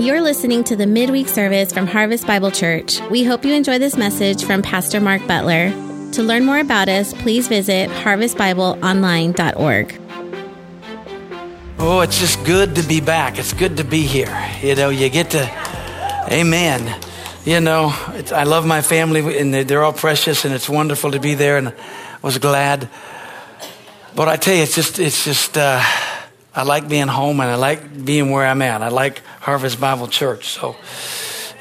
You're listening to the midweek service from Harvest Bible Church. We hope you enjoy this message from Pastor Mark Butler. To learn more about us, please visit harvestbibleonline.org. Oh, it's just good to be back. It's good to be here. You know, you get to, amen. You know, I love my family and they're all precious and it's wonderful to be there and I was glad. But I tell you, it's just, it's just, uh, I like being home and I like being where I'm at. I like Harvest Bible Church. So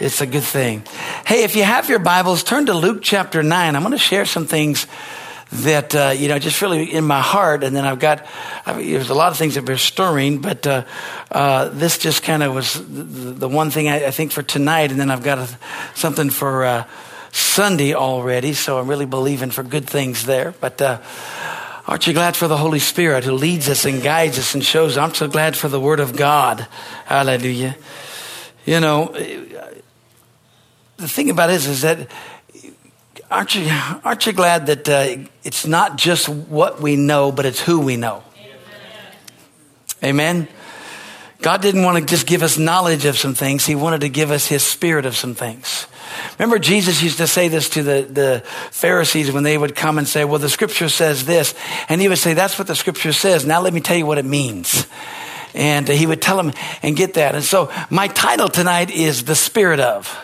it's a good thing. Hey, if you have your Bibles, turn to Luke chapter 9. I'm going to share some things that, uh, you know, just really in my heart. And then I've got, I mean, there's a lot of things that were stirring, but uh, uh, this just kind of was the, the, one thing I, I, think for tonight. And then I've got a, something for uh, Sunday already. So I'm really believing for good things there. But, uh, Aren't you glad for the Holy Spirit who leads us and guides us and shows? I'm so glad for the Word of God. Hallelujah. You know, the thing about it is, is that aren't you, aren't you glad that uh, it's not just what we know, but it's who we know? Amen. God didn't want to just give us knowledge of some things. He wanted to give us his spirit of some things. Remember, Jesus used to say this to the, the Pharisees when they would come and say, Well, the scripture says this. And he would say, That's what the scripture says. Now let me tell you what it means. And he would tell them and get that. And so my title tonight is The Spirit of.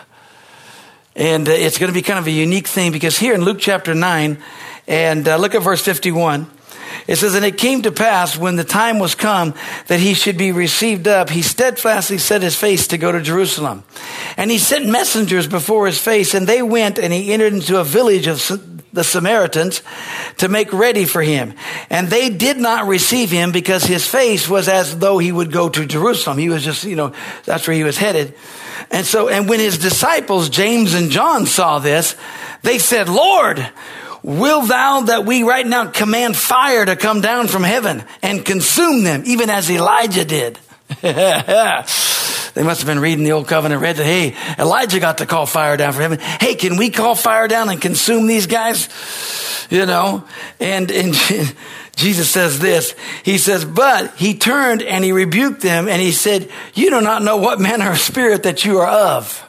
And uh, it's going to be kind of a unique thing because here in Luke chapter 9, and uh, look at verse 51. It says, And it came to pass when the time was come that he should be received up, he steadfastly set his face to go to Jerusalem. And he sent messengers before his face, and they went, and he entered into a village of the Samaritans to make ready for him. And they did not receive him because his face was as though he would go to Jerusalem. He was just, you know, that's where he was headed. And so, and when his disciples, James and John, saw this, they said, Lord, Will thou that we right now command fire to come down from heaven and consume them, even as Elijah did? they must have been reading the old covenant, read that, hey, Elijah got to call fire down from heaven. Hey, can we call fire down and consume these guys? You know, and, and Jesus says this. He says, but he turned and he rebuked them and he said, you do not know what manner of spirit that you are of.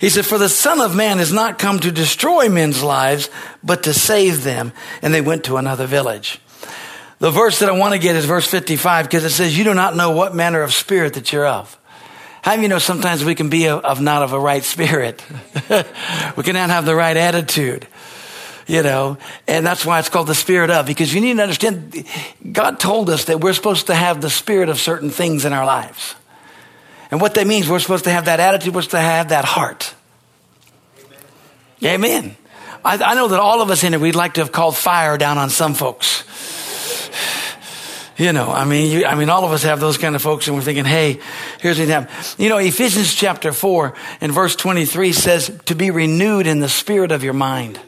He said, For the Son of Man has not come to destroy men's lives, but to save them. And they went to another village. The verse that I want to get is verse 55 because it says, You do not know what manner of spirit that you're of. How do you know sometimes we can be of, of not of a right spirit? we cannot have the right attitude you know, and that's why it's called the spirit of, because you need to understand, God told us that we're supposed to have the spirit of certain things in our lives. And what that means, we're supposed to have that attitude, we're supposed to have that heart. Amen. Amen. I, I know that all of us in here, we'd like to have called fire down on some folks. You know, I mean, you, I mean, all of us have those kind of folks, and we're thinking, "Hey, here's what happened." You know, Ephesians chapter four and verse twenty-three says, "To be renewed in the spirit of your mind."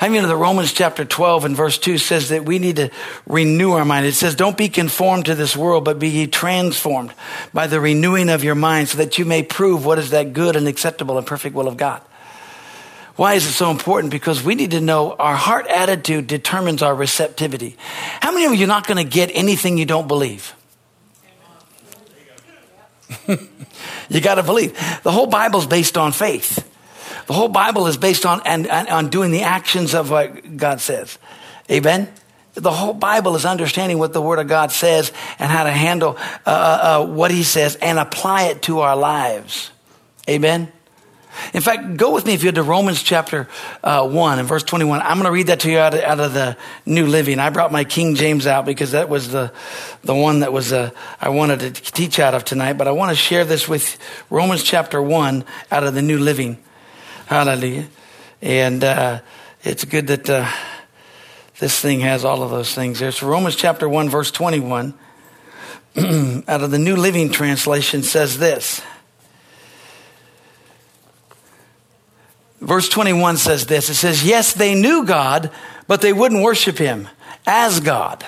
I mean, the Romans chapter 12 and verse 2 says that we need to renew our mind. It says, don't be conformed to this world, but be ye transformed by the renewing of your mind so that you may prove what is that good and acceptable and perfect will of God. Why is it so important? Because we need to know our heart attitude determines our receptivity. How many of you are not going to get anything you don't believe? you got to believe. The whole Bible's based on faith. The whole Bible is based on, and, and, on doing the actions of what God says. Amen? The whole Bible is understanding what the Word of God says and how to handle uh, uh, uh, what He says and apply it to our lives. Amen? In fact, go with me if you to Romans chapter uh, 1 and verse 21. I'm going to read that to you out of, out of, the New Living. I brought my King James out because that was the, the one that was uh, I wanted to teach out of tonight. But I want to share this with Romans chapter 1 out of the New Living. Hallelujah. And uh, it's good that uh, this thing has all of those things there. So Romans chapter 1, verse 21, out of the New Living Translation says this. Verse 21 says this. It says, Yes, they knew God, but they wouldn't worship him as God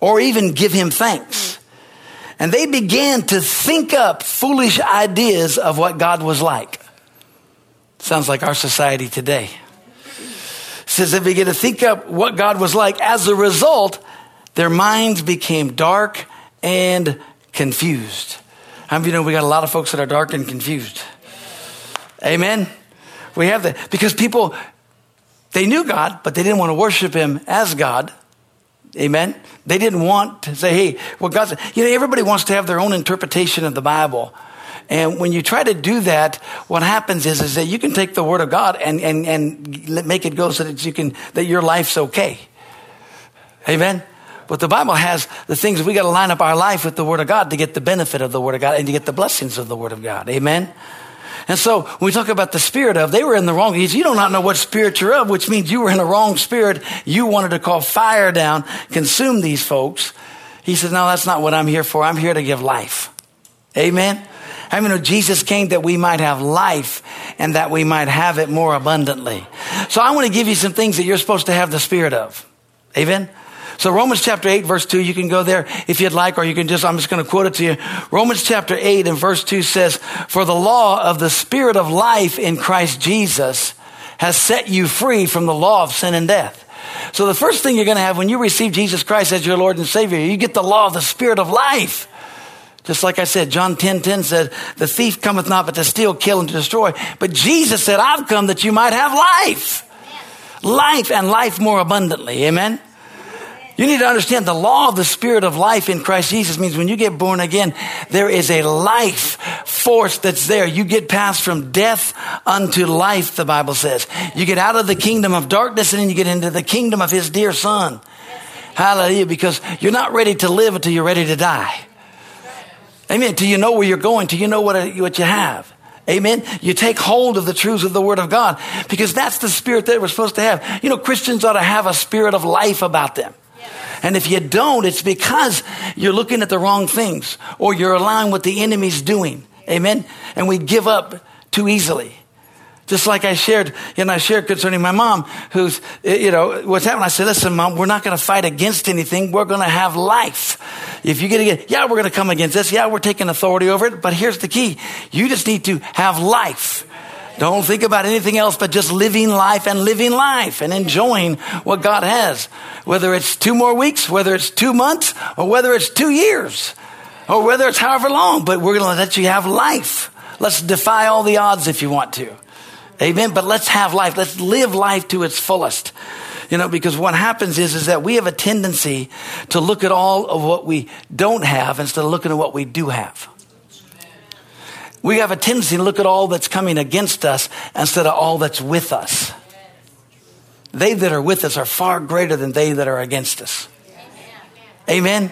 or even give him thanks. And they began to think up foolish ideas of what God was like. Sounds like our society today. Says they begin to think up what God was like. As a result, their minds became dark and confused. How many of you know we got a lot of folks that are dark and confused? Amen. We have that because people, they knew God, but they didn't want to worship Him as God. Amen. They didn't want to say, hey, well, God's, you know, everybody wants to have their own interpretation of the Bible. And when you try to do that, what happens is, is that you can take the word of God and, and, and make it go so that you can, that your life's okay. Amen. But the Bible has the things we got to line up our life with the word of God to get the benefit of the word of God and to get the blessings of the word of God. Amen. And so when we talk about the spirit of, they were in the wrong. You do not know what spirit you're of, which means you were in the wrong spirit. You wanted to call fire down, consume these folks. He says, no, that's not what I'm here for. I'm here to give life. Amen. I mean, Jesus came that we might have life and that we might have it more abundantly. So I want to give you some things that you're supposed to have the spirit of. Amen. So Romans chapter 8 verse 2, you can go there if you'd like, or you can just, I'm just going to quote it to you. Romans chapter 8 and verse 2 says, For the law of the spirit of life in Christ Jesus has set you free from the law of sin and death. So the first thing you're going to have when you receive Jesus Christ as your Lord and Savior, you get the law of the spirit of life. Just like I said, John 10 10 said, The thief cometh not but to steal, kill, and to destroy. But Jesus said, I've come that you might have life. Life and life more abundantly. Amen. You need to understand the law of the spirit of life in Christ Jesus means when you get born again, there is a life force that's there. You get passed from death unto life, the Bible says. You get out of the kingdom of darkness and then you get into the kingdom of his dear son. Hallelujah. Because you're not ready to live until you're ready to die. Amen. Till you know where you're going, till you know what, uh, what you have. Amen. You take hold of the truths of the Word of God because that's the spirit that we're supposed to have. You know, Christians ought to have a spirit of life about them. And if you don't, it's because you're looking at the wrong things or you're allowing what the enemy's doing. Amen. And we give up too easily. Just like I shared, you know, I shared concerning my mom, who's, eh, you know, what's happening. I said, listen, mom, we're not going to fight against anything. We're going to have life. If you get again, yeah, we're going to come against this. Yeah, we're taking authority over it. But here's the key. You just need to have life. Don't think about anything else but just living life and living life and enjoying what God has. Whether it's two more weeks, whether it's two months, or whether it's two years, or whether it's however long, but we're going to let you have life. Let's defy all the odds if you want to. Amen. But let's have life. Let's live life to its fullest. You know, because what happens is, is that we have a tendency to look at all of what we don't have instead of looking at what we do have we have a tendency to look at all that's coming against us instead of all that's with us. They that are with us are far greater than they that are against us. Amen.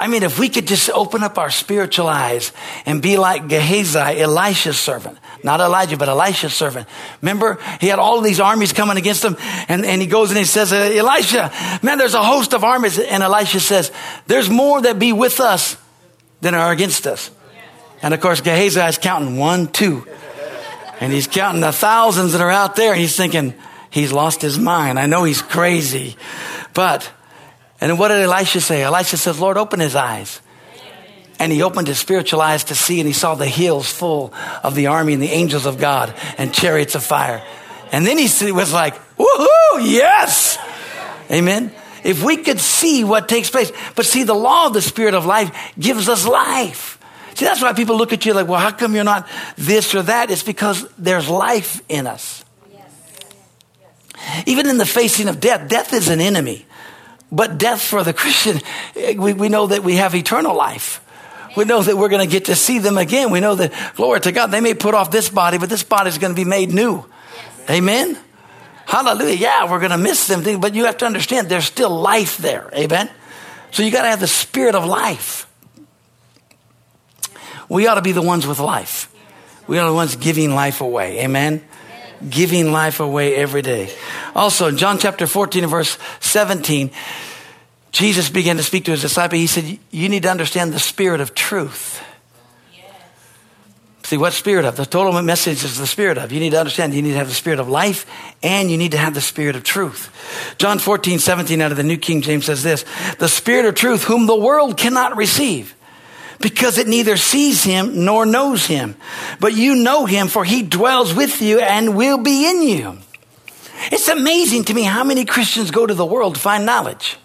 I mean, if we could just open up our spiritual eyes and be like Gehazi, Elisha's servant, not Elijah, but Elisha's servant. Remember, he had all these armies coming against him, and, and he goes and he says, uh, Elisha, man, there's a host of armies. And Elisha says, There's more that be with us than are against us. And of course, Gehazi is counting one, two. And he's counting the thousands that are out there. He's thinking, he's lost his mind. I know he's crazy. But, and what did Elisha say? Elisha says, Lord, open his eyes. And he opened his spiritual eyes to see, and he saw the hills full of the army and the angels of God and chariots of fire. And then he was like, woohoo, yes. Amen. If we could see what takes place, but see, the law of the spirit of life gives us life. See, that's why people look at you like, well, how come you're not this or that? It's because there's life in us. Even in the facing of death, death is an enemy. But death for the Christian, eh, we, we know that we have eternal life. We know that we're going to get to see them again. We know that, glory to God, they may put off this body, but this body is going to be made new. Amen? Hallelujah. Yeah, we're going to miss them, but you have to understand there's still life there. Amen? So you got to have the spirit of life we ought to be the ones with life. We are the ones giving life away. Amen. Giving life away every day. Also, in John chapter 14 and verse 17, Jesus began to speak to his disciple. He said, You need to understand the spirit of truth. See, what spirit of? The total message is the spirit of. You need to understand you need to have the spirit of life and you need to have the spirit of truth. John 14, 17 out of the New King James says this The spirit of truth, whom the world cannot receive because it neither sees him nor knows him. But you know him, for he dwells with you and will be in you. It's amazing to me how many Christians go to the world to find knowledge.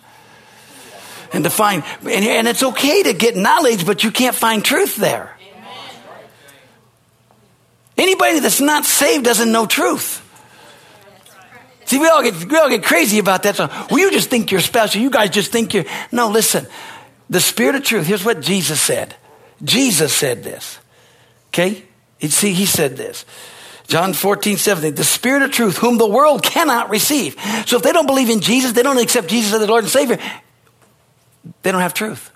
And to find, and, and it's okay to get knowledge, but you can't find truth there. Anybody that's not saved doesn't know truth. See, we all get, we all get crazy about that. So, well, you just think you're special. You guys just think you're. No, listen. The Spirit of truth, here's what Jesus said. Jesus said this. Okay? You see, he said this. John 14, 17. The Spirit of truth, whom the world cannot receive. So if they don't believe in Jesus, they don't accept Jesus as the Lord and Savior, they don't have truth.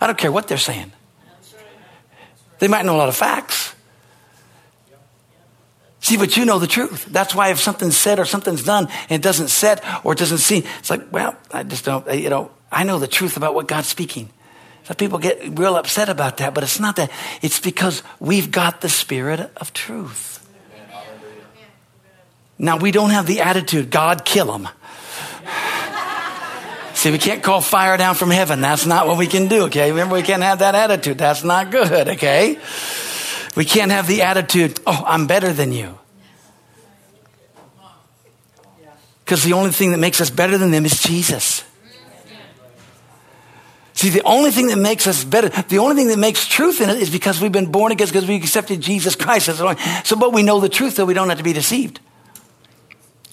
I don't care what they're saying. They might know a lot of facts. See, but you know the truth. That's why if something's said or something's done and it doesn't set or it doesn't seem, it's like, well, I just don't, you know, I know the truth about what God's speaking. So people get real upset about that, but it's not that. It's because we've got the spirit of truth. Now, we don't have the attitude, God, kill them. See, we can't call fire down from heaven. That's not what we can do, okay? Remember, we can't have that attitude. That's not good, okay? We can't have the attitude, oh, I'm better than you. Because the only thing that makes us better than them is Jesus. See, the only thing that makes us better, the only thing that makes truth in it is because we've been born again, because we accepted Jesus Christ as Lord. So, but we know the truth, so we don't have to be deceived.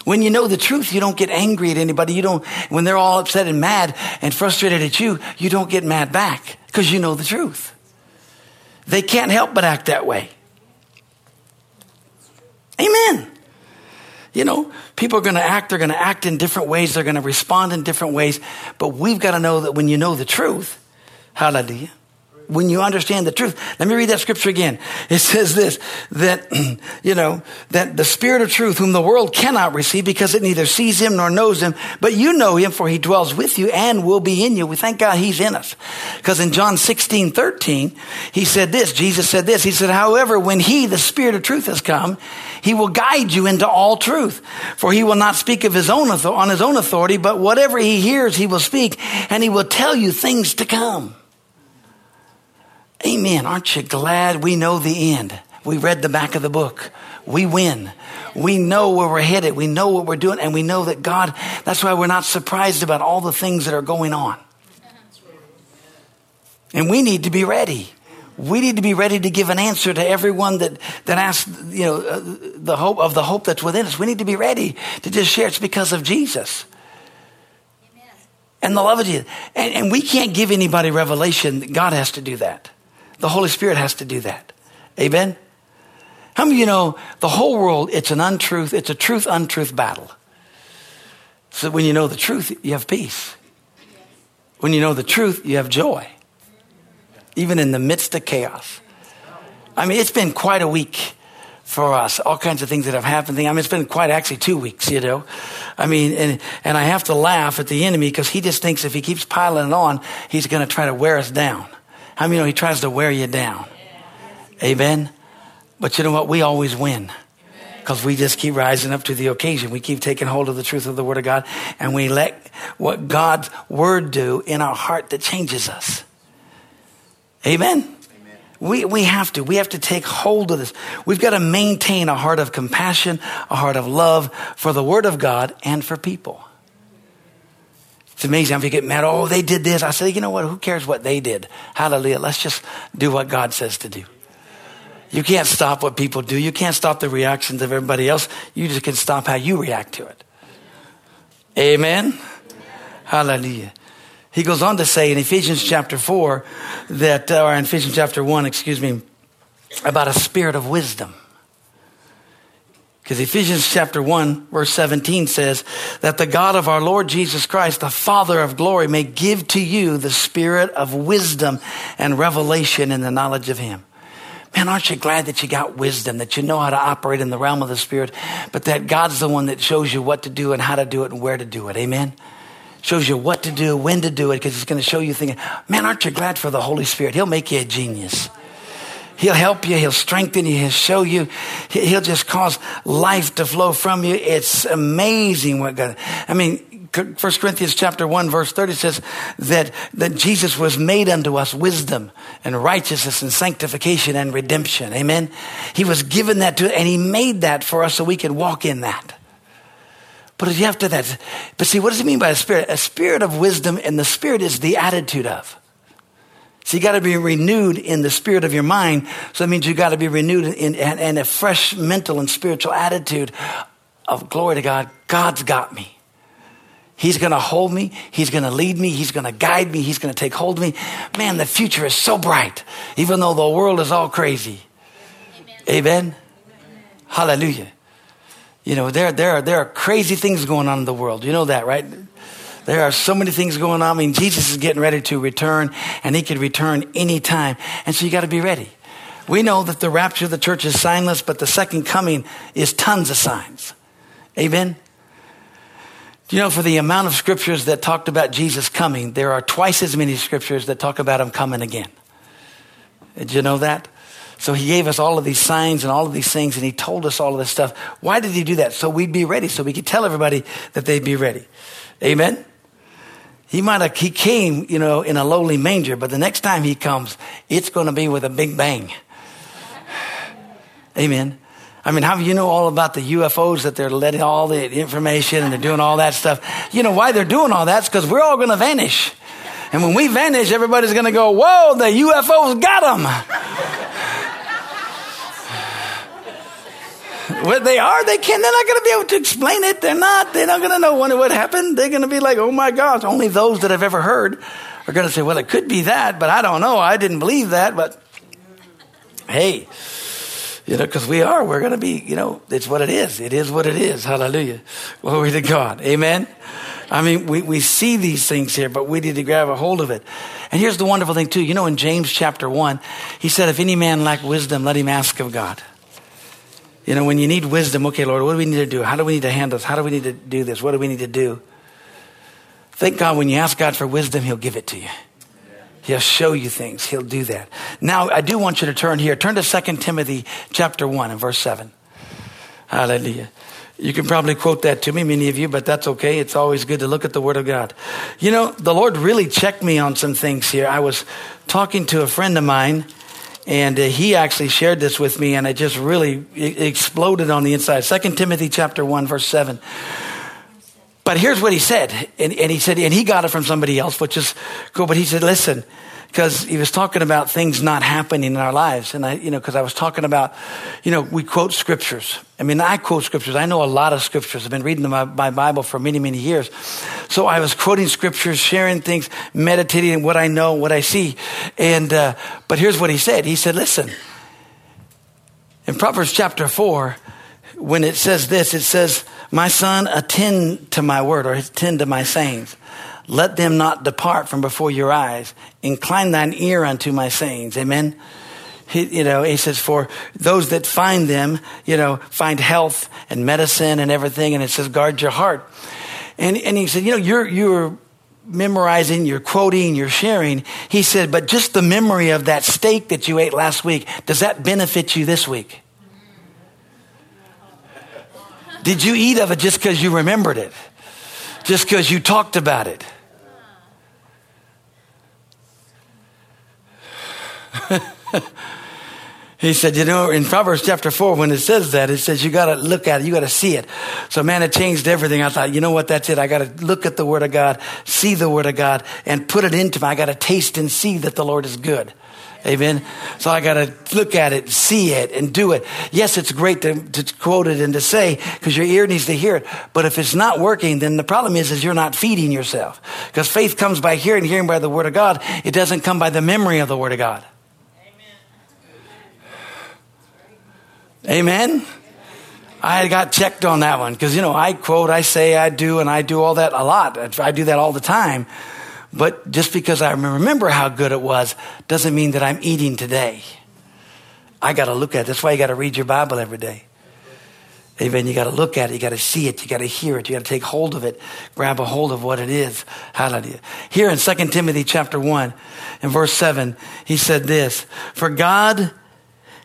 When you know the truth, you don't get angry at anybody. You don't, when they're all upset and mad and frustrated at you, you don't get mad back because you know the truth. They can't help but act that way. Amen. You know, people are going to act, they're going to act in different ways, they're going to respond in different ways, but we've got to know that when you know the truth, hallelujah, when you understand the truth. Let me read that scripture again. It says this, that, you know, that the spirit of truth whom the world cannot receive because it neither sees him nor knows him, but you know him for he dwells with you and will be in you. We thank God he's in us. Because in John 16, 13, he said this, Jesus said this, he said, however, when he, the spirit of truth has come, he will guide you into all truth. For he will not speak of his own, on his own authority, but whatever he hears, he will speak and he will tell you things to come. Amen. Aren't you glad we know the end? We read the back of the book. We win. We know where we're headed. We know what we're doing. And we know that God, that's why we're not surprised about all the things that are going on. And we need to be ready. We need to be ready to give an answer to everyone that, that asks, you know, uh, the hope of the hope that's within us. We need to be ready to just share it's because of Jesus. Amen. And the love of Jesus. And, and we can't give anybody revelation. God has to do that. The Holy Spirit has to do that. Amen? How many of you know the whole world, it's an untruth, it's a truth untruth battle. So when you know the truth, you have peace. When you know the truth, you have joy. Even in the midst of chaos. I mean, it's been quite a week for us. All kinds of things that have happened. I mean, it's been quite actually two weeks, you know. I mean, and, and I have to laugh at the enemy because he just thinks if he keeps piling it on, he's going to try to wear us down. How many know he tries to wear you down? Amen. But you know what? We always win because we just keep rising up to the occasion. We keep taking hold of the truth of the Word of God and we let what God's Word do in our heart that changes us. Amen. Amen. We, we have to. We have to take hold of this. We've got to maintain a heart of compassion, a heart of love for the Word of God and for people. It's amazing if you get mad. Oh, they did this. I say, you know what? Who cares what they did? Hallelujah. Let's just do what God says to do. You can't stop what people do. You can't stop the reactions of everybody else. You just can stop how you react to it. Amen. Hallelujah. He goes on to say in Ephesians chapter 4 that, or in Ephesians chapter 1, excuse me, about a spirit of wisdom. Because Ephesians chapter 1, verse 17 says that the God of our Lord Jesus Christ, the Father of glory, may give to you the spirit of wisdom and revelation in the knowledge of Him. Man, aren't you glad that you got wisdom, that you know how to operate in the realm of the Spirit, but that God's the one that shows you what to do and how to do it and where to do it. Amen? Shows you what to do, when to do it, because He's going to show you things. Man, aren't you glad for the Holy Spirit? He'll make you a genius. He'll help you. He'll strengthen you. He'll show you. He'll just cause life to flow from you. It's amazing what God, I mean, 1 Corinthians chapter 1 verse 30 says that, that Jesus was made unto us wisdom and righteousness and sanctification and redemption. Amen. He was given that to, and he made that for us so we could walk in that. But you have to that. But see, what does it mean by a spirit? A spirit of wisdom, and the spirit is the attitude of. So you got to be renewed in the spirit of your mind. So that means you got to be renewed in, in, in, a fresh mental and spiritual attitude of glory to God. God's got me. He's going to hold me. He's going to lead me. He's going to guide me. He's going to take hold of me. Man, the future is so bright, even though the world is all crazy. Amen. Amen. Hallelujah. You know, there, there, are, there are crazy things going on in the world. You know that, right? There are so many things going on. I mean, Jesus is getting ready to return, and he could return anytime. And so you got to be ready. We know that the rapture of the church is signless, but the second coming is tons of signs. Amen? Do you know, for the amount of scriptures that talked about Jesus coming, there are twice as many scriptures that talk about him coming again. Did you know that? So he gave us all of these signs and all of these things, and he told us all of this stuff. Why did he do that? So we'd be ready, so we could tell everybody that they'd be ready. Amen? He might have, he came, you know, in a lowly manger, but the next time he comes, it's going to be with a big bang. Amen. I mean, how do you know all about the UFOs that they're letting all the information and they're doing all that stuff? You know why they're doing all that? It's because we're all going to vanish. And when we vanish, everybody's going to go, whoa, the UFOs got them. What they are, they can't, They're not going to be able to explain it. They're not. They're not going to know what happened. They're going to be like, oh my gosh. Only those that have ever heard are going to say, well, it could be that, but I don't know. I didn't believe that. But hey, you know, because we are, we're going to be, you know, it's what it is. It is what it is. Hallelujah. Glory to God. Amen. I mean, we, we see these things here, but we need to grab a hold of it. And here's the wonderful thing, too. You know, in James chapter 1, he said, If any man lack wisdom, let him ask of God. You know, when you need wisdom, okay, Lord, what do we need to do? How do we need to handle this? How do we need to do this? What do we need to do? Thank God when you ask God for wisdom, He'll give it to you. He'll show you things. He'll do that. Now, I do want you to turn here. Turn to 2 Timothy chapter 1 and verse 7. Hallelujah. You can probably quote that to me, many of you, but that's okay. It's always good to look at the Word of God. You know, the Lord really checked me on some things here. I was talking to a friend of mine, and uh, he actually shared this with me, and it just really exploded on the inside. Second Timothy chapter 1, verse 7. But here's what he said. And, and, he said, and he got it from somebody else, which is cool. But he said, listen, because he was talking about things not happening in our lives. And I, you know, because I was talking about, you know, we quote scriptures. I mean, I quote scriptures. I know a lot of scriptures. I've been reading my, my Bible for many, many years. So I was quoting scriptures, sharing things, meditating on what I know, what I see. And, uh, but here's what he said. He said, listen, in Proverbs chapter 4, when it says this, it says, My son, attend to my word or attend to my sayings. Let them not depart from before your eyes. Incline thine ear unto my sayings. Amen. He, you know, he says, for those that find them, you know, find health and medicine and everything. And it says, guard your heart. And, and he said, you know, you're, you're memorizing, you're quoting, you're sharing. He said, but just the memory of that steak that you ate last week, does that benefit you this week? Did you eat of it just because you remembered it? Just because you talked about it? he said, you know, in Proverbs chapter 4, when it says that, it says you got to look at it, you got to see it. So, man, it changed everything. I thought, you know what, that's it. I got to look at the Word of God, see the Word of God, and put it into me. I got to taste and see that the Lord is good. Amen. So I got to look at it, see it, and do it. Yes, it's great to, to quote it and to say because your ear needs to hear it. But if it's not working, then the problem is, is you're not feeding yourself. Because faith comes by hearing, hearing by the Word of God. It doesn't come by the memory of the Word of God. Amen. I got checked on that one because, you know, I quote, I say, I do, and I do all that a lot. I do that all the time. But just because I remember how good it was doesn't mean that I'm eating today. I got to look at it. That's why you got to read your Bible every day. Amen. You got to look at it. You got to see it. You got to hear it. You got to take hold of it. Grab a hold of what it is. Hallelujah. Here in 2 Timothy chapter 1 and verse 7, he said this, For God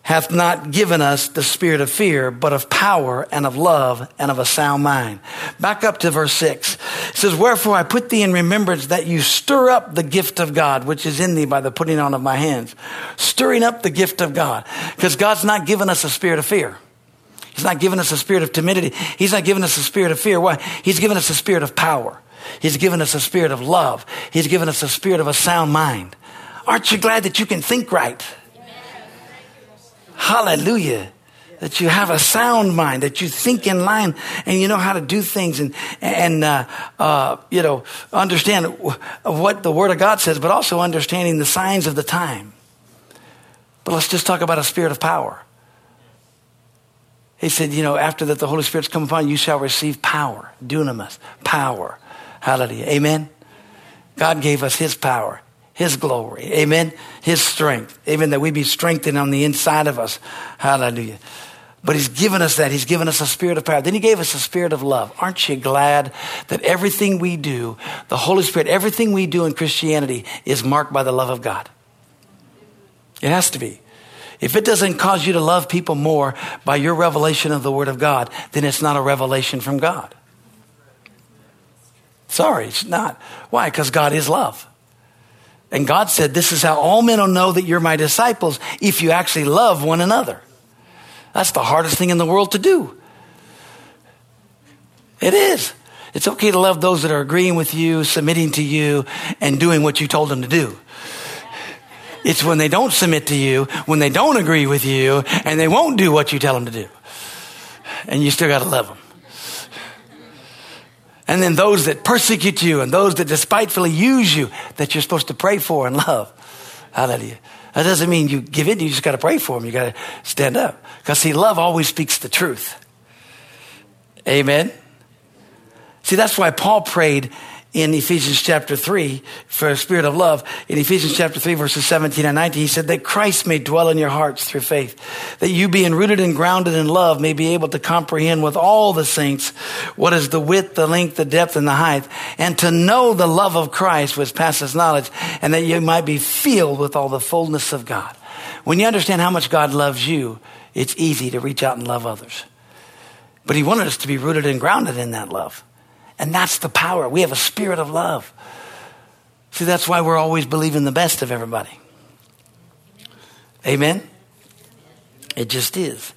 hath not given us the spirit of fear, but of power and of love and of a sound mind. Back up to verse 6. It says, Wherefore I put thee in remembrance that you stir up the gift of God, which is in thee by the putting on of my hands. Stirring up the gift of God. Because God's not given us a spirit of fear. He's not giving us a spirit of timidity. He's not giving us a spirit of fear. Why? He's given us a spirit of power. He's given us a spirit of love. He's given us a spirit of a sound mind. Aren't you glad that you can think right? Hallelujah. That you have a sound mind, that you think in line and you know how to do things and, and uh, uh, you know, understand what the Word of God says, but also understanding the signs of the time. But let's just talk about a spirit of power. He said, you know, after that the Holy Spirit's come upon you, you shall receive power, dunamis, power. Hallelujah. Amen. God gave us His power, His glory. Amen. His strength. Amen. That we be strengthened on the inside of us. Hallelujah. But He's given us that. He's given us a spirit of power. Then He gave us a spirit of love. Aren't you glad that everything we do, the Holy Spirit, everything we do in Christianity is marked by the love of God? It has to be. If it doesn't cause you to love people more by your revelation of the Word of God, then it's not a revelation from God. Sorry, it's not. Why? Because God is love. And God said, This is how all men will know that you're my disciples if you actually love one another. That's the hardest thing in the world to do. It is. It's okay to love those that are agreeing with you, submitting to you, and doing what you told them to do. It's when they don't submit to you, when they don't agree with you, and they won't do what you tell them to do. And you still got to love them. And then those that persecute you and those that despitefully use you that you're supposed to pray for and love. Hallelujah. That doesn't mean you give in. You just got to pray for them. You got to stand up. Because see, love always speaks the truth. Amen. See, that's why Paul prayed in Ephesians chapter 3 for a spirit of love. In Ephesians chapter 3, verses 17 and 19, he said that Christ may dwell in your hearts through faith, that you being rooted and grounded in love may be able to comprehend with all the saints what is the width, the length, the depth, and the height, and to know the love of Christ which passes knowledge, and that you might be filled with all the fullness of God. When you understand how much God loves you, it's easy to reach out and love others. But he wanted us to be rooted and grounded in that love. And that's the power. We have a spirit of love. See, that's why we're always believing the best of everybody. Amen? It just is.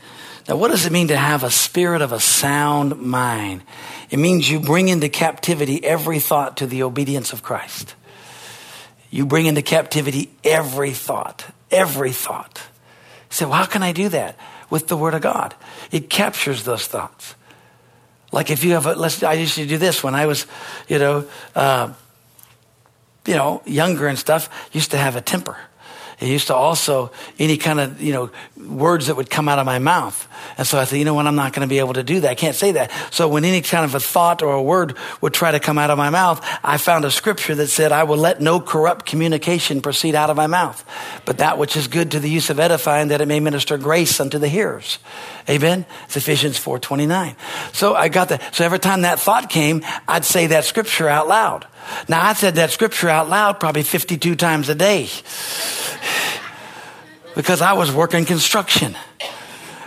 Now, what does it mean to have a spirit of a sound mind? It means you bring into captivity every thought to the obedience of Christ. You bring into captivity every thought, every thought. You say, well, how can I do that? With the Word of God. It captures those thoughts. Like if you have a, let's, I used to do this when I was, you know, uh, you know, younger and stuff, used to have a temper. It used to also, any kind of, you know, words that would come out of my mouth. And so I said, you know what, I'm not going to be able to do that. I can't say that. So when any kind of a thought or a word would try to come out of my mouth, I found a scripture that said, I will let no corrupt communication proceed out of my mouth, but that which is good to the use of edifying, that it may minister grace unto the hearers. Amen. It's Ephesians 4:29. So I got that. So every time that thought came, I'd say that scripture out loud. Now I said that scripture out loud probably 52 times a day because I was working construction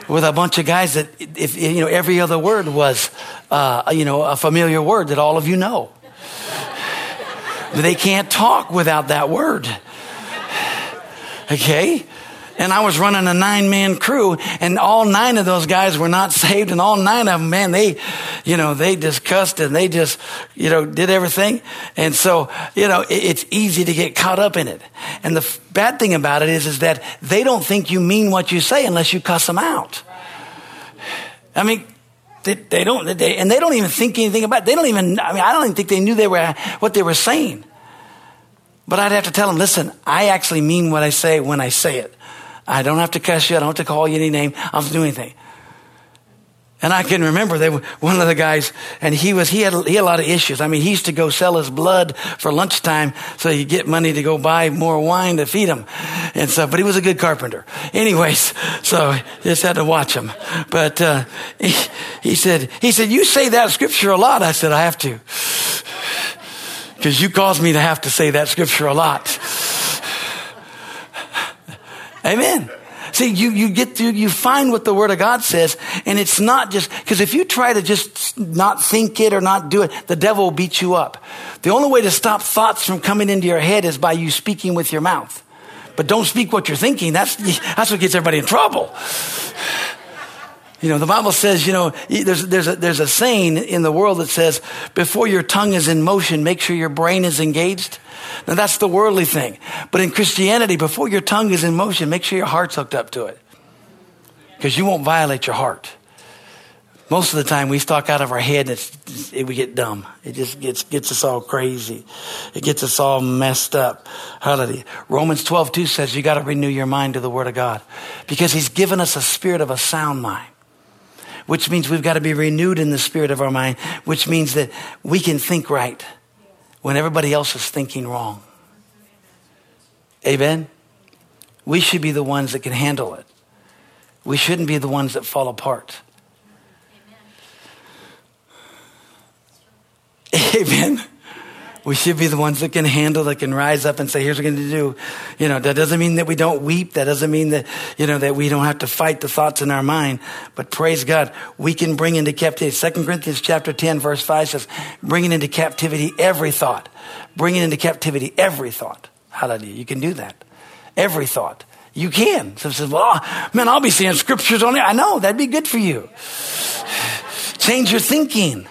with a bunch of guys that, if you know, every other word was, uh, you know, a familiar word that all of you know. they can't talk without that word. Okay? And I was running a nine man crew and all nine of those guys were not saved and all nine of them, man, they, you know, they just cussed and they just, you know, did everything. And so, you know, it's easy to get caught up in it. And the bad thing about it is, is that they don't think you mean what you say unless you cuss them out. I mean, they, they don't, they, and they don't even think anything about it. They don't even, I mean, I don't even think they knew they were, what they were saying. But I'd have to tell them, listen, I actually mean what I say when I say it. I don't have to cuss you. I don't have to call you any name. I don't do anything. And I can remember they were, one of the guys, and he was he had he had a lot of issues. I mean, he used to go sell his blood for lunchtime so he'd get money to go buy more wine to feed him, and so. But he was a good carpenter, anyways. So just had to watch him. But uh, he, he said he said you say that scripture a lot. I said I have to because you caused me to have to say that scripture a lot. Amen. See, you, you get through, you find what the Word of God says, and it's not just, because if you try to just not think it or not do it, the devil will beat you up. The only way to stop thoughts from coming into your head is by you speaking with your mouth. But don't speak what you're thinking. That's, that's what gets everybody in trouble. You know, the Bible says, you know, there's, there's, a, there's a saying in the world that says, before your tongue is in motion, make sure your brain is engaged. Now that's the worldly thing. But in Christianity, before your tongue is in motion, make sure your heart's hooked up to it. Because you won't violate your heart. Most of the time we talk out of our head and it, we get dumb. It just gets, gets us all crazy. It gets us all messed up. Hallelujah. Romans 12, 2 says you got to renew your mind to the Word of God because He's given us a spirit of a sound mind which means we've got to be renewed in the spirit of our mind, which means that we can think right when everybody else is thinking wrong. Amen? We should be the ones that can handle it. We shouldn't be the ones that fall apart. Amen. We should be the ones that can handle, that can rise up and say, here's what we're going to do. You know, that doesn't mean that we don't weep. That doesn't mean that, you know, that we don't have to fight the thoughts in our mind. But praise God, we can bring into captivity. Second Corinthians chapter 10 verse 5 says, bringing into captivity every thought. Bringing into captivity every thought. Hallelujah. You can do that. Every thought. You can. So says, well, man, I'll be seeing scriptures on it. I know that'd be good for you. Change your thinking.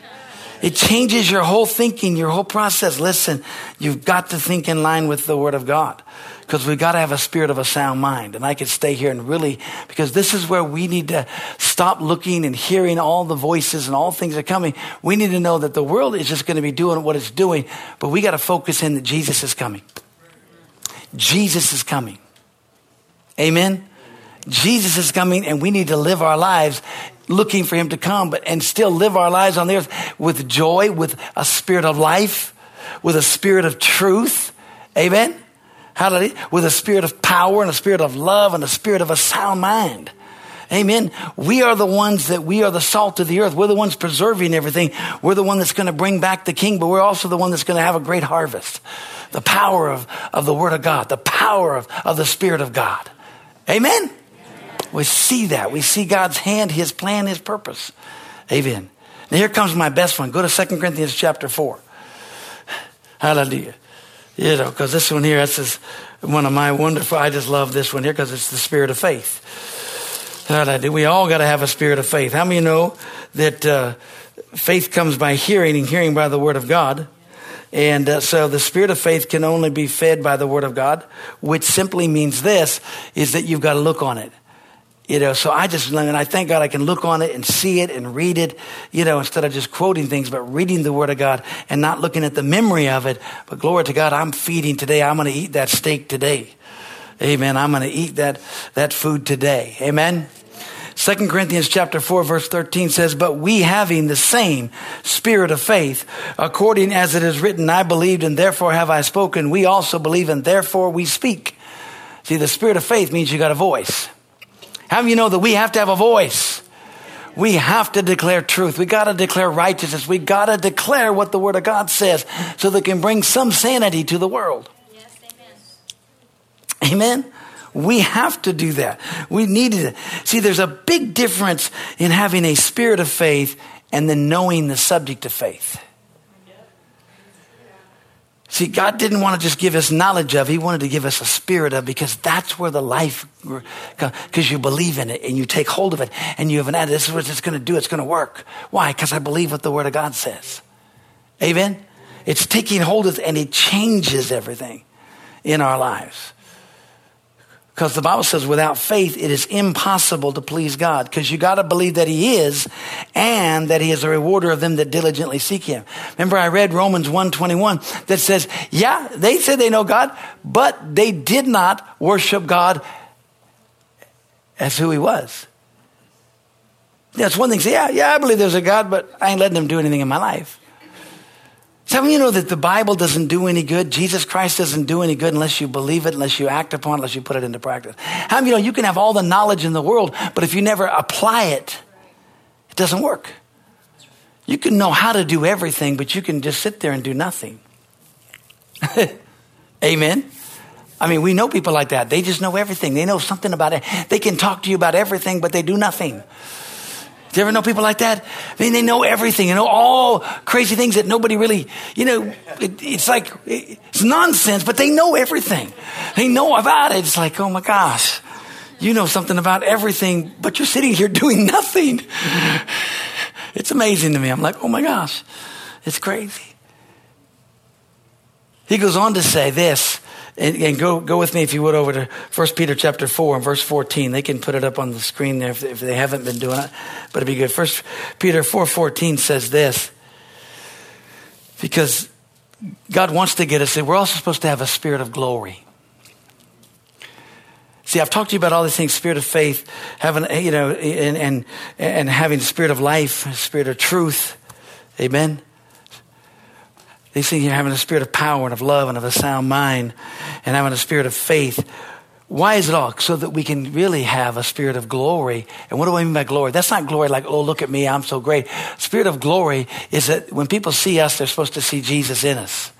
It changes your whole thinking, your whole process. Listen, you've got to think in line with the Word of God because we've got to have a spirit of a sound mind. And I could stay here and really, because this is where we need to stop looking and hearing all the voices and all things are coming. We need to know that the world is just going to be doing what it's doing, but we got to focus in that Jesus is coming. Jesus is coming. Amen. Jesus is coming and we need to live our lives looking for him to come, but and still live our lives on the earth with joy, with a spirit of life, with a spirit of truth. Amen. Hallelujah. With a spirit of power and a spirit of love and a spirit of a sound mind. Amen. We are the ones that we are the salt of the earth. We're the ones preserving everything. We're the one that's going to bring back the king, but we're also the one that's going to have a great harvest. The power of, of the word of God, the power of, of the spirit of God. Amen. We see that. We see God's hand, His plan, His purpose. Amen. Now here comes my best one. Go to 2 Corinthians chapter 4. Hallelujah. You know, because this one here, this is one of my wonderful, I just love this one here because it's the spirit of faith. Hallelujah. We all got to have a spirit of faith. How many know that uh, faith comes by hearing and hearing by the word of God? And uh, so the spirit of faith can only be fed by the word of God, which simply means this, is that you've got to look on it. You know, so I just, and I thank God I can look on it and see it and read it, you know, instead of just quoting things, but reading the Word of God and not looking at the memory of it. But glory to God, I'm feeding today. I'm going to eat that steak today. Amen. I'm going to eat that, that food today. Amen. Second Corinthians chapter 4 verse 13 says, But we having the same spirit of faith, according as it is written, I believed and therefore have I spoken. We also believe and therefore we speak. See, the spirit of faith means you got a voice. How do you know that we have to have a voice? We have to declare truth. We got to declare righteousness. We got to declare what the Word of God says so that can bring some sanity to the world. Yes, amen. Amen. We have to do that. We need it. See, there's a big difference in having a spirit of faith and then knowing the subject of faith. See, God didn't want to just give us knowledge of, He wanted to give us a spirit of because that's where the life, because you believe in it and you take hold of it and you have an attitude, this is what it's going to do, it's going to work. Why? Because I believe what the Word of God says. Amen? It's taking hold of and it changes everything in our lives. Because the Bible says without faith, it is impossible to please God. Because you got to believe that He is and that He is a rewarder of them that diligently seek Him. Remember, I read Romans 121 that says, yeah, they said they know God, but they did not worship God as who He was. That's one thing. Say, yeah, yeah, I believe there's a God, but I ain't letting Him do anything in my life. Some of you know that the Bible doesn't do any good. Jesus Christ doesn't do any good unless you believe it, unless you act upon it, unless you put it into practice. How many you know you can have all the knowledge in the world, but if you never apply it, it doesn't work. You can know how to do everything, but you can just sit there and do nothing. Amen. I mean, we know people like that. They just know everything. They know something about it. They can talk to you about everything, but they do nothing. Do you ever know people like that? I mean, they know everything, you know, all crazy things that nobody really, you know, it, it's like, it's nonsense, but they know everything. They know about it. It's like, oh my gosh. You know something about everything, but you're sitting here doing nothing. It's amazing to me. I'm like, oh my gosh, it's crazy. He goes on to say this, and, and, go, go with me if you would over to 1 Peter chapter 4 and verse 14. They can put it up on the screen there if, if they haven't been doing it, but it'd be good. 1 Peter 4 14 says this, because God wants to get us, we're also supposed to have a spirit of glory. See, I've talked to you about all these things: spirit of faith, having you know, and and and having spirit of life, spirit of truth. Amen. These things, you're having a spirit of power and of love and of a sound mind, and having a spirit of faith. Why is it all? So that we can really have a spirit of glory. And what do I mean by glory? That's not glory like, oh, look at me, I'm so great. Spirit of glory is that when people see us, they're supposed to see Jesus in us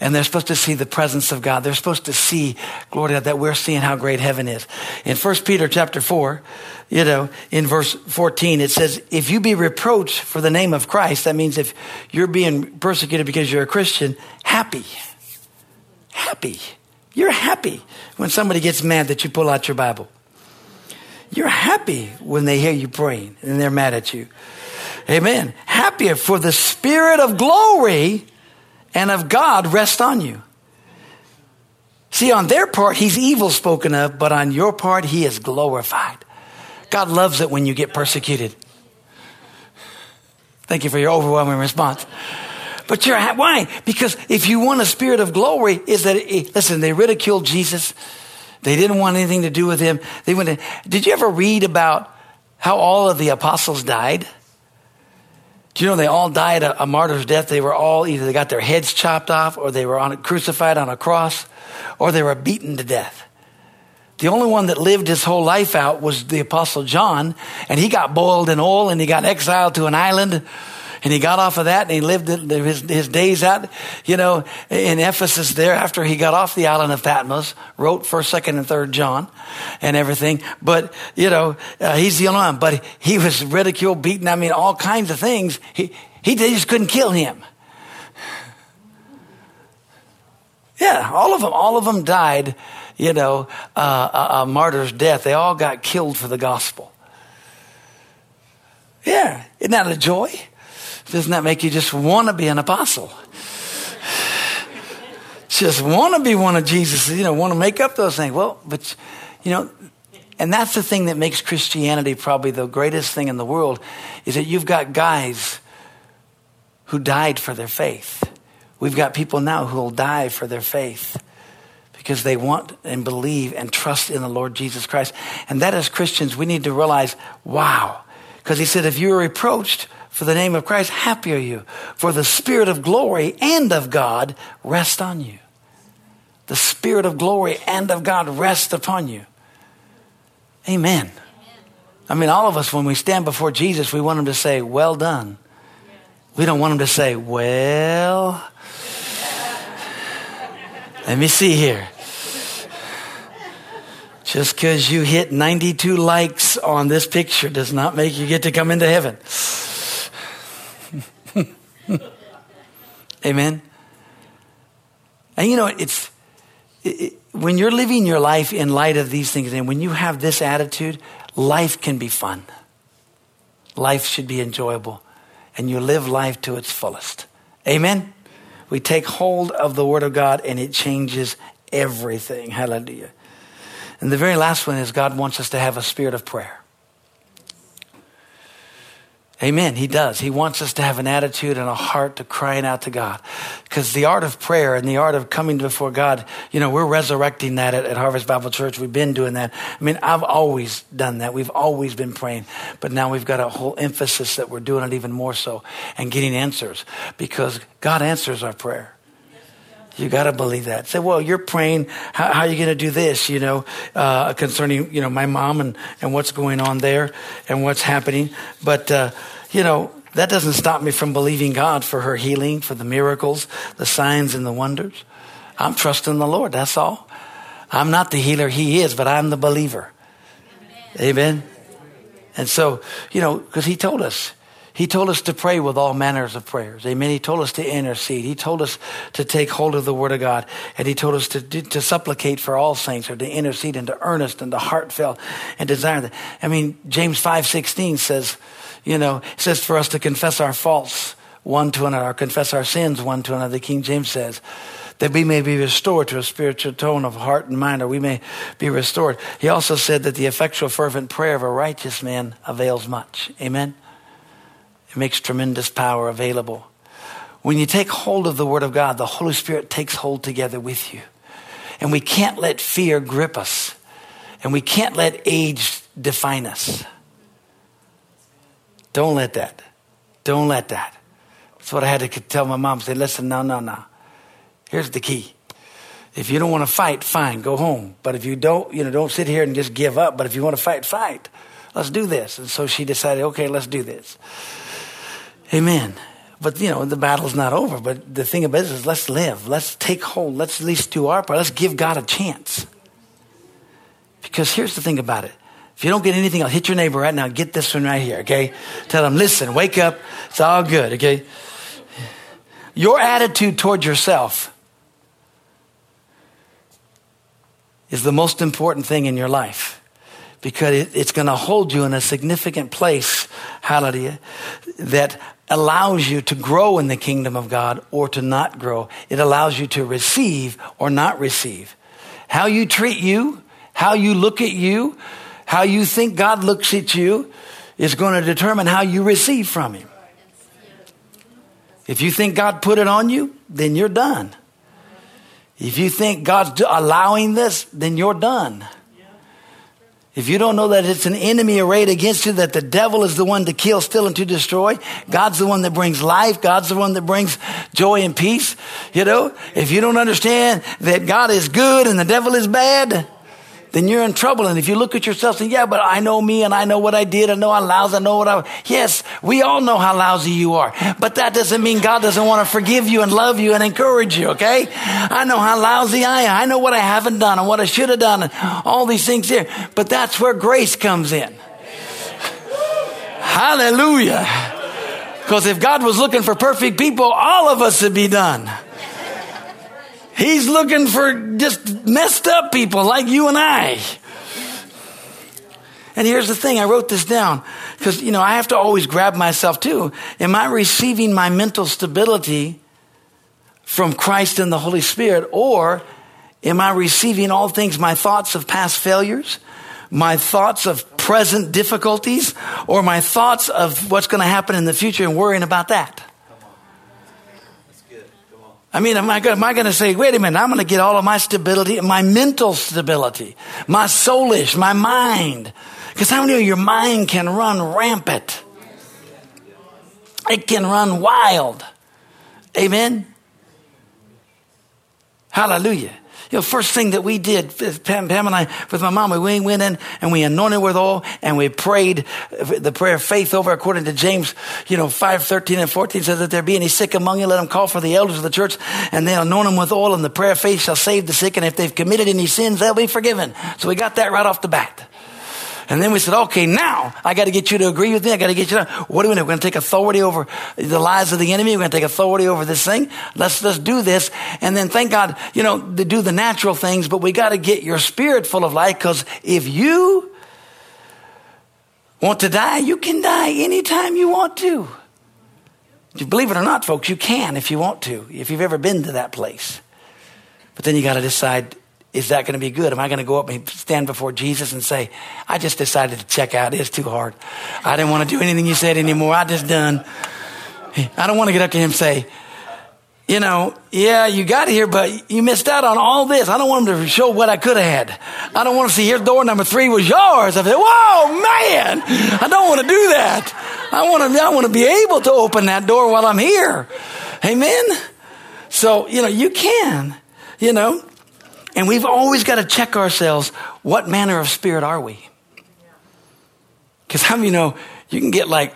and they're supposed to see the presence of God. They're supposed to see, glory to God, that we're seeing how great heaven is. In 1 Peter chapter 4, you know, in verse 14, it says, if you be reproached for the name of Christ, that means if you're being persecuted because you're a Christian, happy. Happy. You're happy when somebody gets mad that you pull out your Bible. You're happy when they hear you praying and they're mad at you. Amen. Happier for the spirit of glory and of God rest on you. See, on their part, he's evil spoken of, but on your part, he is glorified. God loves it when you get persecuted. Thank you for your overwhelming response. But you're why? Because if you want a spirit of glory, is that it, listen? They ridiculed Jesus. They didn't want anything to do with him. They went. To, did you ever read about how all of the apostles died? Do you know they all died a, a, martyr's death? They were all either they got their heads chopped off, or they were on, crucified on a cross, or they were beaten to death. The only one that lived his whole life out was the apostle John, and he got boiled in oil and he got exiled to an island and he got off of that and he lived his, his days out, you know, in Ephesus there after he got off the island of Patmos, wrote 1st, 2nd, and 3rd John and everything. But, you know, uh, he's the only one. But he was ridiculed, beaten, I mean, all kinds of things. He, he just couldn't kill him. Yeah, all of them, all of them died, you know, uh, a, a martyr's death. They all got killed for the gospel. Yeah, isn't that a joy? Doesn't that make you just want to be an apostle? just want to be one of Jesus, you know, want to make up those things. Well, but, you know, and that's the thing that makes Christianity probably the greatest thing in the world is that you've got guys who died for their faith. We've got people now who will die for their faith because they want and believe and trust in the Lord Jesus Christ. And that as Christians, we need to realize, wow. Because he said, if you are reproached for the name of Christ, happy are you, for the Spirit of glory and of God rest on you. The Spirit of glory and of God rest upon you. Amen. I mean, all of us, when we stand before Jesus, we want him to say, Well done. We don't want him to say, Well, let me see here. Just because you hit 92 likes on this picture does not make you get to come into heaven. Amen. And you know, it's it, when you're living your life in light of these things, and when you have this attitude, life can be fun. Life should be enjoyable, and you live life to its fullest. Amen. We take hold of the Word of God, and it changes everything. Hallelujah. And the very last one is God wants us to have a spirit of prayer. Amen. He does. He wants us to have an attitude and a heart to crying out to God. Because the art of prayer and the art of coming before God, you know, we're resurrecting that at, at, Harvest Bible Church. We've been doing that. I mean, I've always done that. We've always been praying. But now we've got a whole emphasis that we're doing it even more so and getting answers because God answers our prayer. You got to believe that. Say, well, you're praying. How, how are you going to do this? You know, uh, concerning you know my mom and and what's going on there and what's happening. But uh, you know that doesn't stop me from believing God for her healing, for the miracles, the signs, and the wonders. I'm trusting the Lord. That's all. I'm not the healer; He is, but I'm the believer. Amen. Amen. And so, you know, because He told us, He told us to pray with all manners of prayers. Amen. He told us to intercede. He told us to take hold of the word of God. And he told us to, to supplicate for all saints or to intercede and to earnest and to heartfelt and desire. I mean, James 5.16 says, you know, says for us to confess our faults one to another, or confess our sins one to another. The King James says that we may be restored to a spiritual tone of heart and mind, or we may be restored. He also said that the effectual, fervent prayer of a righteous man avails much. Amen. It makes tremendous power available. When you take hold of the Word of God, the Holy Spirit takes hold together with you. And we can't let fear grip us. And we can't let age define us. Don't let that. Don't let that. That's what I had to tell my mom. Say, listen, no, no, no. Here's the key. If you don't want to fight, fine, go home. But if you don't, you know, don't sit here and just give up. But if you want to fight, fight. Let's do this. And so she decided, okay, let's do this. Amen. But you know, the battle's not over. But the thing about it is let's live. Let's take hold. Let's at least do our part. Let's give God a chance. Because here's the thing about it. If you don't get anything else, hit your neighbor right now. Get this one right here, okay? Tell them, listen, wake up. It's all good, okay? Your attitude toward yourself is the most important thing in your life because it, it's going to hold you in a significant place, hallelujah, that allows you to grow in the kingdom of God or to not grow. It allows you to receive or not receive. How you treat you, how you look at you, how you think God looks at you is going to determine how you receive from Him. If you think God put it on you, then you're done. If you think God's allowing this, then you're done. If you don't know that it's an enemy arrayed against you, that the devil is the one to kill, steal, and to destroy, God's the one that brings life, God's the one that brings joy and peace, you know, if you don't understand that God is good and the devil is bad, then you're in trouble. And if you look at yourself and say, yeah, but I know me and I know what I did. I know how lousy. I know what I, yes, we all know how lousy you are. But that doesn't mean God doesn't want to forgive you and love you and encourage you, okay? I know how lousy I am. I know what I haven't done and what I should have done and all these things here. But that's where grace comes in. Hallelujah. Because if God was looking for perfect people, all of us would be done. He's looking for just messed up people like you and I. And here's the thing I wrote this down because, you know, I have to always grab myself too. Am I receiving my mental stability from Christ and the Holy Spirit, or am I receiving all things, my thoughts of past failures, my thoughts of present difficulties, or my thoughts of what's going to happen in the future and worrying about that? I mean, am I, going to say, wait a minute, I'm going to get all of my stability, my mental stability, my soulish, my mind? Because how many of your mind can run rampant? It can run wild. Amen? Hallelujah. You know, first thing that we did, Pam, Pam and I, with my mom, we went in and we anointed with oil and we prayed the prayer of faith over according to James, you know, 5, 13 and 14 says that there be any sick among you, let them call for the elders of the church and they'll anoint them with oil and the prayer of faith shall save the sick. And if they've committed any sins, they'll be forgiven. So we got that right off the bat. And then we said, okay, now I got to get you to agree with me. I got to get you to, what are we doing? We're going to take authority over the lies of the enemy. We're going to take authority over this thing. Let's, let's do this. And then thank God, you know, to do the natural things, but we got to get your spirit full of life because if you want to die, you can die anytime you want to. Believe it or not, folks, you can if you want to, if you've ever been to that place. But then you got to decide is that going to be good? Am I going to go up and stand before Jesus and say, I just decided to check out. It's too hard. I didn't want to do anything you said anymore. I just done. I don't want to get up to him and say, you know, yeah, you got here, but you missed out on all this. I don't want him to show what I could have had. I don't want to see your door number three was yours. I said, whoa, man, I don't want to do that. I want to, I want to be able to open that door while I'm here. Amen. So, you know, you can, you know, and we've always got to check ourselves what manner of spirit are we? Because how many you know you can get like,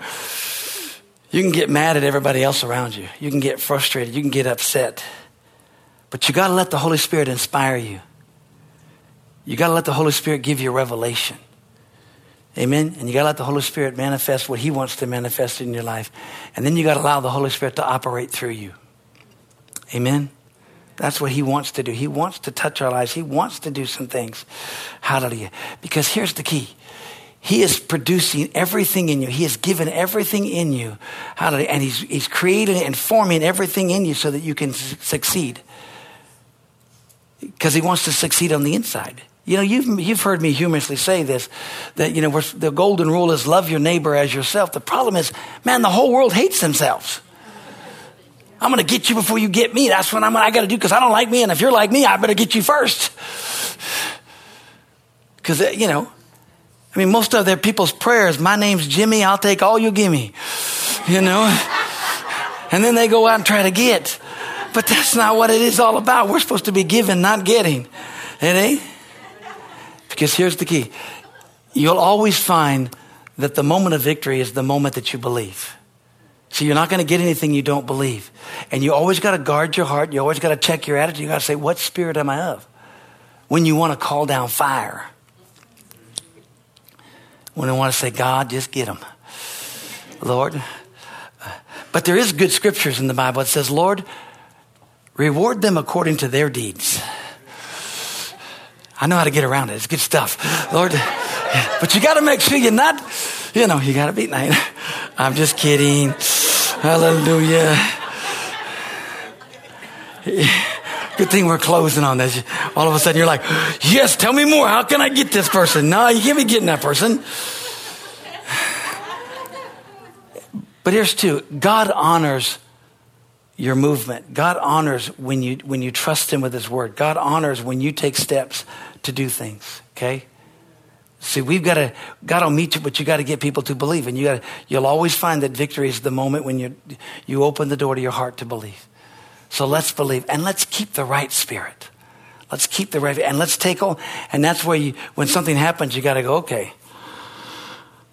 you can get mad at everybody else around you. You can get frustrated. You can get upset. But you got to let the Holy Spirit inspire you. You got to let the Holy Spirit give you revelation. Amen. And you got to let the Holy Spirit manifest what He wants to manifest in your life. And then you got to allow the Holy Spirit to operate through you. Amen. That's what He wants to do. He wants to touch our lives. He wants to do some things. Hallelujah. Because here's the key He is producing everything in you, He has given everything in you. Hallelujah. And He's, he's creating and forming everything in you so that you can su- succeed. Because He wants to succeed on the inside. You know, you've, you've heard me humorously say this that, you know, the golden rule is love your neighbor as yourself. The problem is, man, the whole world hates themselves. I'm going to get you before you get me. That's what I'm, I got to do because I don't like me. And if you're like me, I better get you first. Because, uh, you know, I mean, most of their people's prayers, my name's Jimmy, I'll take all you give me. You know? and then they go out and try to get. But that's not what it is all about. We're supposed to be giving, not getting. It ain't? Because here's the key you'll always find that the moment of victory is the moment that you believe. So you're not going to get anything you don't believe. And you always got to guard your heart. You always got to check your attitude. You got to say, what spirit am I of? When you want to call down fire. When you want to say, God, just get them. Lord. But there is good scriptures in the Bible. It says, Lord, reward them according to their deeds. I know how to get around it. It's good stuff. Lord, but you got to make sure you're not, you know, you got to be nice. I'm just kidding. Hallelujah. Good thing we're closing on this. All of a sudden you're like, yes, tell me more. How can I get this person? No, you can't be getting that person. But here's two God honors your movement. God honors when you, when you trust Him with His Word. God honors when you take steps to do things, okay? See, we've got to, God will meet you, but you got to get people to believe. And you got to, you'll always find that victory is the moment when you, you open the door to your heart to believe. So let's believe and let's keep the right spirit. Let's keep the right, and let's take all, and that's where you, when something happens, you got to go, okay,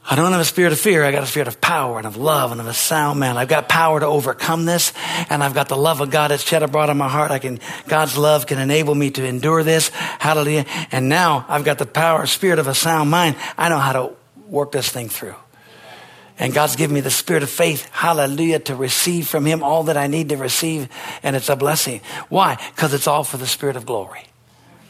I don't have a spirit of fear. I got a spirit of power and of love and of a sound man. I've got power to overcome this, and I've got the love of God that's shed abroad in my heart. I can, God's love can enable me to endure this. Hallelujah. And now I've got the power, spirit of a sound mind. I know how to work this thing through. And God's given me the spirit of faith, hallelujah, to receive from Him all that I need to receive, and it's a blessing. Why? Because it's all for the spirit of glory.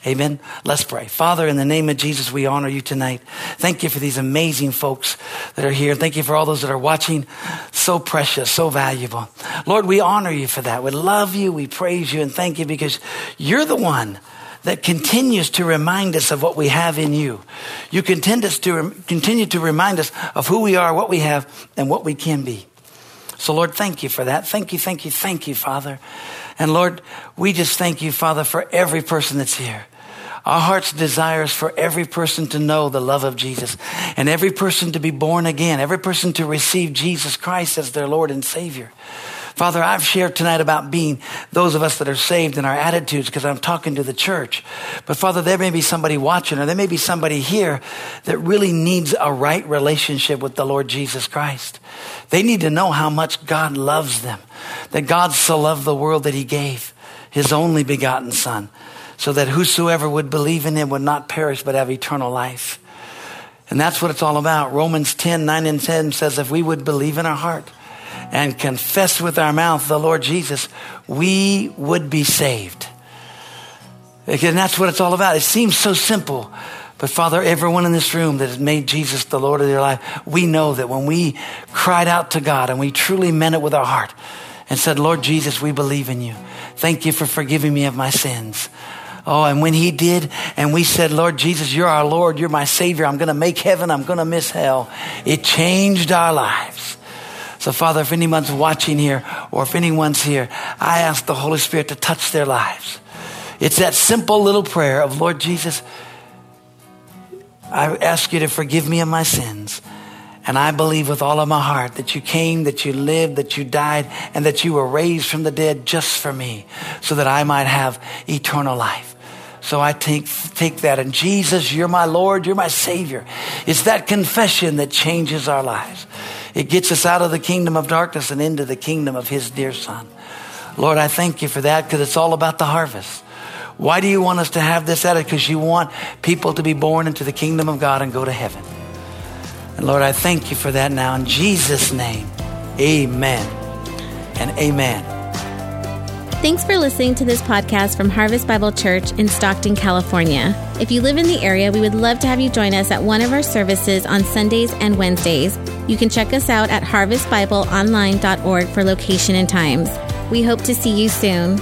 Amen. Let's pray. Father, in the name of Jesus, we honor you tonight. Thank you for these amazing folks that are here. Thank you for all those that are watching. So precious, so valuable. Lord, we honor you for that. We love you. We praise you and thank you because you're the one that continues to remind us of what we have in you. You continue to, continue to remind us of who we are, what we have, and what we can be. So, Lord, thank you for that. Thank you, thank you, thank you, Father. And Lord, we just thank you, Father, for every person that's here. Our heart's desire is for every person to know the love of Jesus and every person to be born again, every person to receive Jesus Christ as their Lord and Savior. Father, I've shared tonight about being those of us that are saved in our attitudes because I'm talking to the church. But Father, there may be somebody watching or there may be somebody here that really needs a right relationship with the Lord Jesus Christ. They need to know how much God loves them, that God so loved the world that he gave his only begotten son so that whosoever would believe in him would not perish but have eternal life. And that's what it's all about. Romans 10, 9 and 10 says, if we would believe in our heart and confess with our mouth the Lord Jesus, we would be saved. And that's what it's all about. It seems so simple. But Father, everyone in this room that has made Jesus the Lord of their life, we know that when we cried out to God and we truly meant it with our heart and said, Lord Jesus, we believe in you. Thank you for forgiving me of my sins. Oh, and when he did, and we said, Lord Jesus, you're our Lord, you're my Savior, I'm going to make heaven, I'm going to miss hell, it changed our lives. So, Father, if anyone's watching here or if anyone's here, I ask the Holy Spirit to touch their lives. It's that simple little prayer of, Lord Jesus, I ask you to forgive me of my sins. And I believe with all of my heart that you came, that you lived, that you died, and that you were raised from the dead just for me so that I might have eternal life. So I take, take that. And Jesus, you're my Lord, you're my Savior. It's that confession that changes our lives. It gets us out of the kingdom of darkness and into the kingdom of His dear Son. Lord, I thank you for that because it's all about the harvest. Why do you want us to have this attitude? Because you want people to be born into the kingdom of God and go to heaven. And Lord, I thank you for that now in Jesus' name. Amen and amen. Thanks for listening to this podcast from Harvest Bible Church in Stockton, California. If you live in the area, we would love to have you join us at one of our services on Sundays and Wednesdays. You can check us out at harvestbibleonline.org for location and times. We hope to see you soon.